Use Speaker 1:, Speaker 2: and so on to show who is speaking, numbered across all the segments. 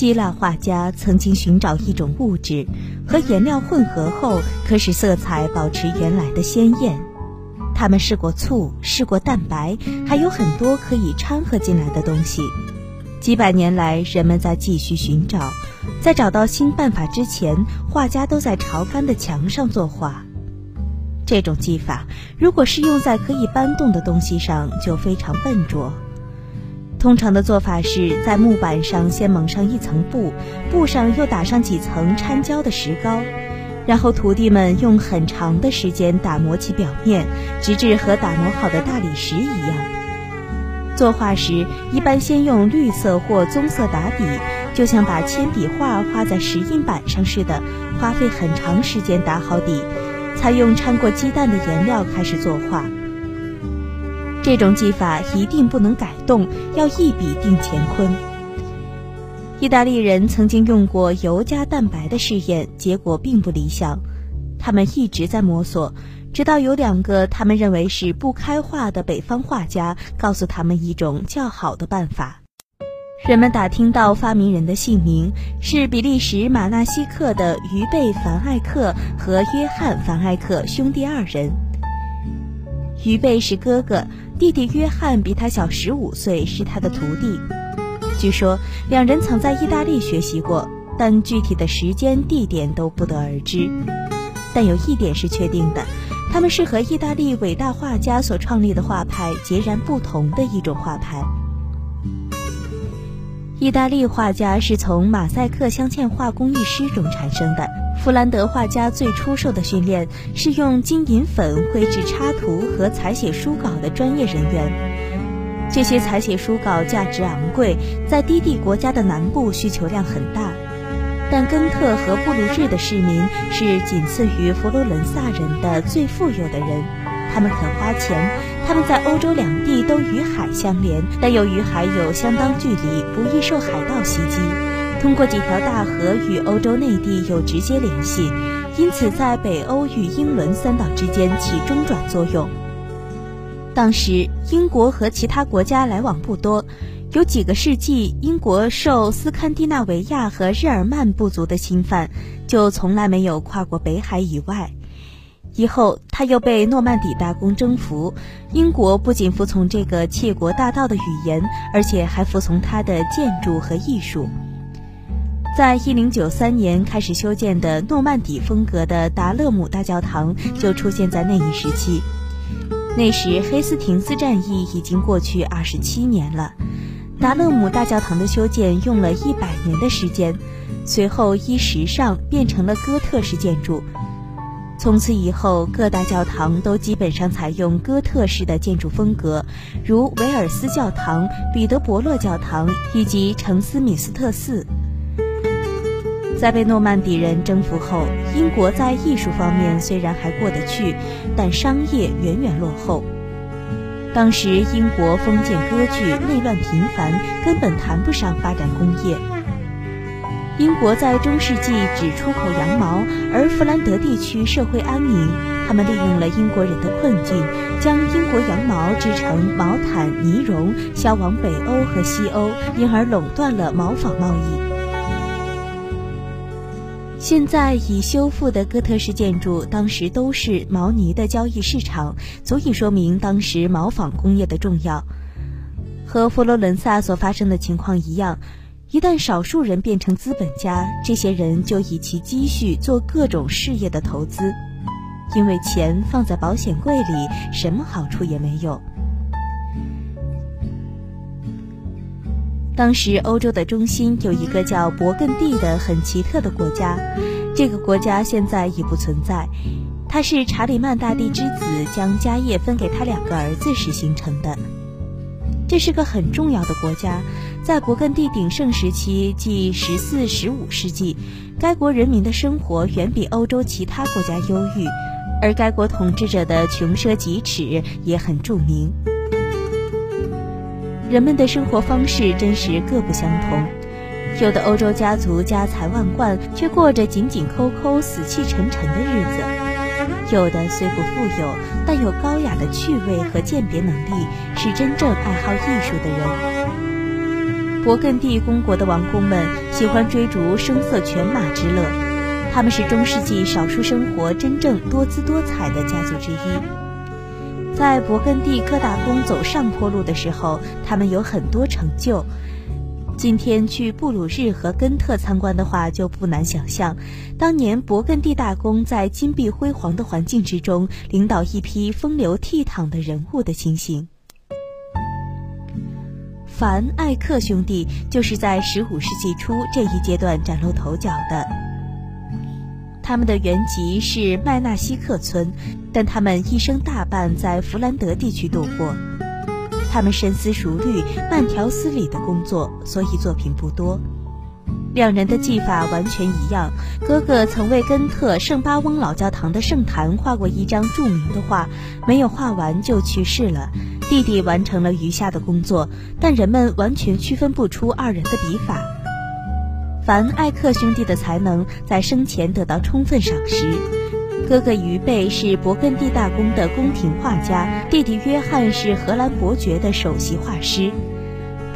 Speaker 1: 希腊画家曾经寻找一种物质，和颜料混合后可使色彩保持原来的鲜艳。他们试过醋，试过蛋白，还有很多可以掺和进来的东西。几百年来，人们在继续寻找，在找到新办法之前，画家都在潮干的墙上作画。这种技法如果是用在可以搬动的东西上，就非常笨拙。通常的做法是在木板上先蒙上一层布，布上又打上几层掺胶的石膏，然后徒弟们用很长的时间打磨其表面，直至和打磨好的大理石一样。作画时一般先用绿色或棕色打底，就像把铅笔画画在石印板上似的，花费很长时间打好底，才用掺过鸡蛋的颜料开始作画。这种技法一定不能改动，要一笔定乾坤。意大利人曾经用过油加蛋白的试验，结果并不理想。他们一直在摸索，直到有两个他们认为是不开化的北方画家告诉他们一种较好的办法。人们打听到发明人的姓名是比利时马纳西克的于贝·凡艾克和约翰·凡艾克兄弟二人。于贝是哥哥。弟弟约翰比他小十五岁，是他的徒弟。据说两人曾在意大利学习过，但具体的时间、地点都不得而知。但有一点是确定的，他们是和意大利伟大画家所创立的画派截然不同的一种画派。意大利画家是从马赛克镶嵌画工艺师中产生的。弗兰德画家最出色的训练是用金银粉绘制插图和采写书稿的专业人员。这些采写书稿价值昂贵，在低地国家的南部需求量很大。但根特和布鲁日的市民是仅次于佛罗伦萨人的最富有的人，他们肯花钱。他们在欧洲两地都与海相连，但由于海有相当距离，不易受海盗袭击。通过几条大河与欧洲内地有直接联系，因此在北欧与英伦三岛之间起中转作用。当时英国和其他国家来往不多，有几个世纪，英国受斯堪的纳维亚和日耳曼部族的侵犯，就从来没有跨过北海以外。以后他又被诺曼底大公征服，英国不仅服从这个窃国大盗的语言，而且还服从他的建筑和艺术。在一零九三年开始修建的诺曼底风格的达勒姆大教堂就出现在那一时期。那时黑斯廷斯战役已经过去二十七年了，达勒姆大教堂的修建用了一百年的时间，随后依时尚变成了哥特式建筑。从此以后，各大教堂都基本上采用哥特式的建筑风格，如维尔斯教堂、彼得伯勒教堂以及城斯敏斯特寺。在被诺曼底人征服后，英国在艺术方面虽然还过得去，但商业远远落后。当时英国封建割据，内乱频繁，根本谈不上发展工业。英国在中世纪只出口羊毛，而弗兰德地区社会安宁。他们利用了英国人的困境，将英国羊毛织成毛毯、呢绒，销往北欧和西欧，因而垄断了毛纺贸易。现在已修复的哥特式建筑，当时都是毛呢的交易市场，足以说明当时毛纺工业的重要。和佛罗伦萨所发生的情况一样，一旦少数人变成资本家，这些人就以其积蓄做各种事业的投资，因为钱放在保险柜里，什么好处也没有。当时欧洲的中心有一个叫勃艮第的很奇特的国家，这个国家现在已不存在。它是查理曼大帝之子将家业分给他两个儿子时形成的。这是个很重要的国家，在勃艮第鼎盛时期，即十四、十五世纪，该国人民的生活远比欧洲其他国家优裕，而该国统治者的穷奢极侈也很著名。人们的生活方式真是各不相同，有的欧洲家族家财万贯，却过着紧紧抠抠、死气沉沉的日子；有的虽不富有，但有高雅的趣味和鉴别能力，是真正爱好艺术的人。勃艮第公国的王公们喜欢追逐声色犬马之乐，他们是中世纪少数生活真正多姿多彩的家族之一。在勃艮第柯达宫走上坡路的时候，他们有很多成就。今天去布鲁日和根特参观的话，就不难想象，当年勃艮第大公在金碧辉煌的环境之中，领导一批风流倜傥的人物的情形。凡艾克兄弟就是在十五世纪初这一阶段崭露头角的。他们的原籍是麦纳西克村，但他们一生大半在弗兰德地区度过。他们深思熟虑、慢条斯理的工作，所以作品不多。两人的技法完全一样。哥哥曾为根特圣巴翁老教堂的圣坛画过一张著名的画，没有画完就去世了。弟弟完成了余下的工作，但人们完全区分不出二人的笔法。凡艾克兄弟的才能在生前得到充分赏识。哥哥于贝是勃艮第大公的宫廷画家，弟弟约翰是荷兰伯爵的首席画师。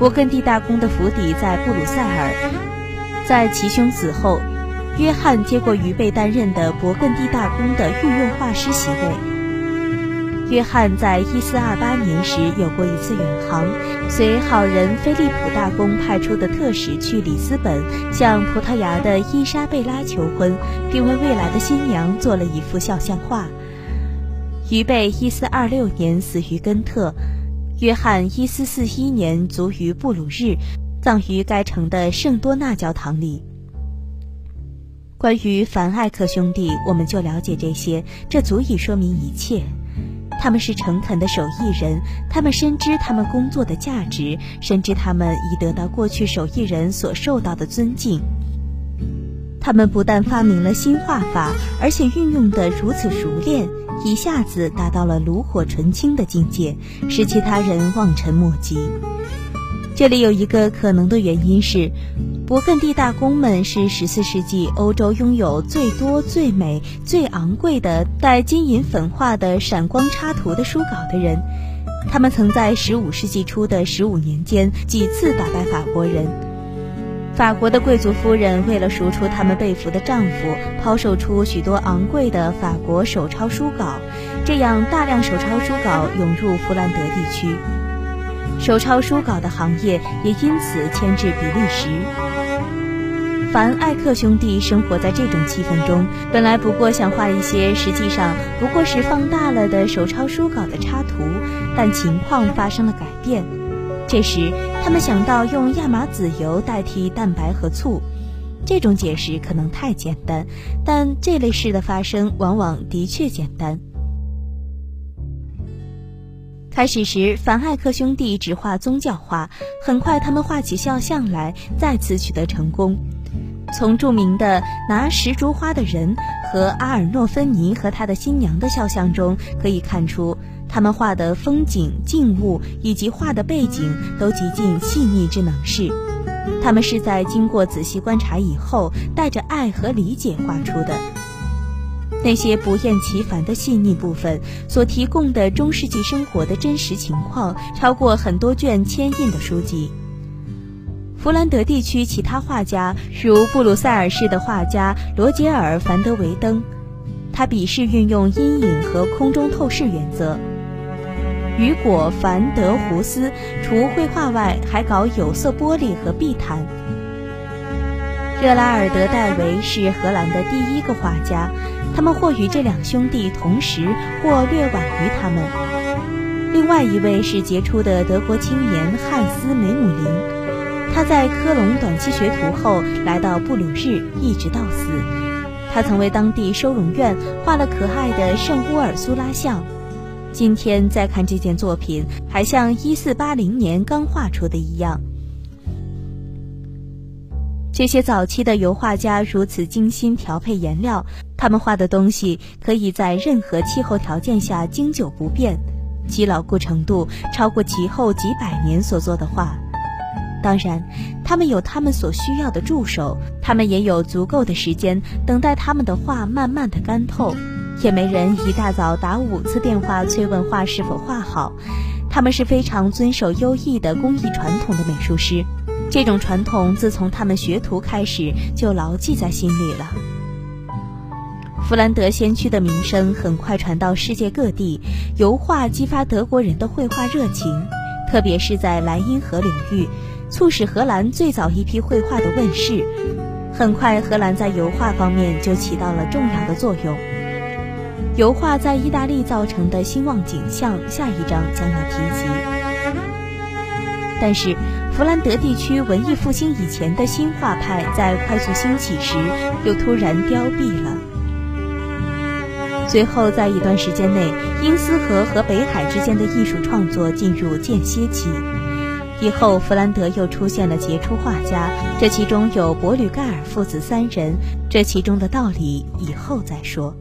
Speaker 1: 勃艮第大公的府邸在布鲁塞尔，在其兄死后，约翰接过于贝担任的勃艮第大公的御用画师席位。约翰在一四二八年时有过一次远航，随好人菲利普大公派出的特使去里斯本，向葡萄牙的伊莎贝拉求婚，并为未来的新娘做了一幅肖像画。于贝一四二六年死于根特，约翰一四四一年卒于布鲁日，葬于该城的圣多纳教堂里。关于凡艾克兄弟，我们就了解这些，这足以说明一切。他们是诚恳的手艺人，他们深知他们工作的价值，深知他们已得到过去手艺人所受到的尊敬。他们不但发明了新画法，而且运用得如此熟练，一下子达到了炉火纯青的境界，使其他人望尘莫及。这里有一个可能的原因是。勃艮第大公们是十四世纪欧洲拥有最多、最美、最昂贵的带金银粉画的闪光插图的书稿的人。他们曾在十五世纪初的十五年间几次打败法国人。法国的贵族夫人为了赎出他们被俘的丈夫，抛售出许多昂贵的法国手抄书稿，这样大量手抄书稿涌入弗兰德地区。手抄书稿的行业也因此迁至比利时。凡艾克兄弟生活在这种气氛中，本来不过想画一些实际上不过是放大了的手抄书稿的插图，但情况发生了改变。这时，他们想到用亚麻籽油代替蛋白和醋。这种解释可能太简单，但这类事的发生往往的确简单。开始时，凡艾克兄弟只画宗教画，很快他们画起肖像来，再次取得成功。从著名的拿石竹花的人和阿尔诺芬尼和他的新娘的肖像中可以看出，他们画的风景、静物以及画的背景都极尽细腻之能事。他们是在经过仔细观察以后，带着爱和理解画出的。那些不厌其烦的细腻部分所提供的中世纪生活的真实情况，超过很多卷铅印的书籍。弗兰德地区其他画家，如布鲁塞尔市的画家罗杰尔·凡德维登，他笔势运用阴影和空中透视原则。雨果·凡德胡斯除绘画外，还搞有色玻璃和壁毯。热拉尔德戴维是荷兰的第一个画家。他们或与这两兄弟同时，或略晚于他们。另外一位是杰出的德国青年汉斯·梅姆林，他在科隆短期学徒后，来到布鲁日，一直到死。他曾为当地收容院画了可爱的圣乌尔苏拉像。今天再看这件作品，还像1480年刚画出的一样。这些早期的油画家如此精心调配颜料，他们画的东西可以在任何气候条件下经久不变，其牢固程度超过其后几百年所做的画。当然，他们有他们所需要的助手，他们也有足够的时间等待他们的画慢慢的干透，也没人一大早打五次电话催问画是否画好。他们是非常遵守优异的工艺传统的美术师。这种传统自从他们学徒开始就牢记在心里了。弗兰德先驱的名声很快传到世界各地，油画激发德国人的绘画热情，特别是在莱茵河流域，促使荷兰最早一批绘画的问世。很快，荷兰在油画方面就起到了重要的作用。油画在意大利造成的兴旺景象，下一章将要提及。但是，弗兰德地区文艺复兴以前的新画派在快速兴起时，又突然凋敝了。随后，在一段时间内，因斯河和北海之间的艺术创作进入间歇期。以后，弗兰德又出现了杰出画家，这其中有伯吕盖尔父子三人，这其中的道理以后再说。